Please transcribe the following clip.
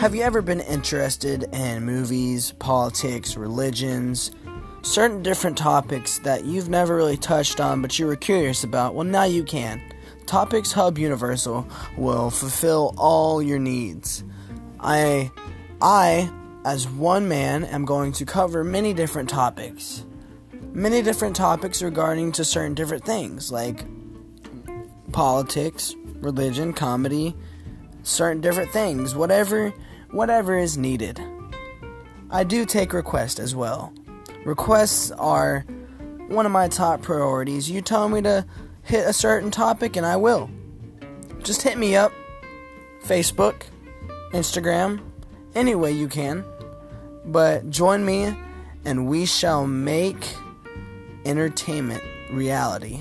Have you ever been interested in movies, politics, religions, certain different topics that you've never really touched on but you were curious about? Well, now you can. Topics Hub Universal will fulfill all your needs. I I as one man am going to cover many different topics. Many different topics regarding to certain different things like politics, religion, comedy, certain different things, whatever whatever is needed. I do take requests as well. Requests are one of my top priorities. You tell me to hit a certain topic and I will. Just hit me up. Facebook, Instagram, any way you can. But join me and we shall make entertainment reality.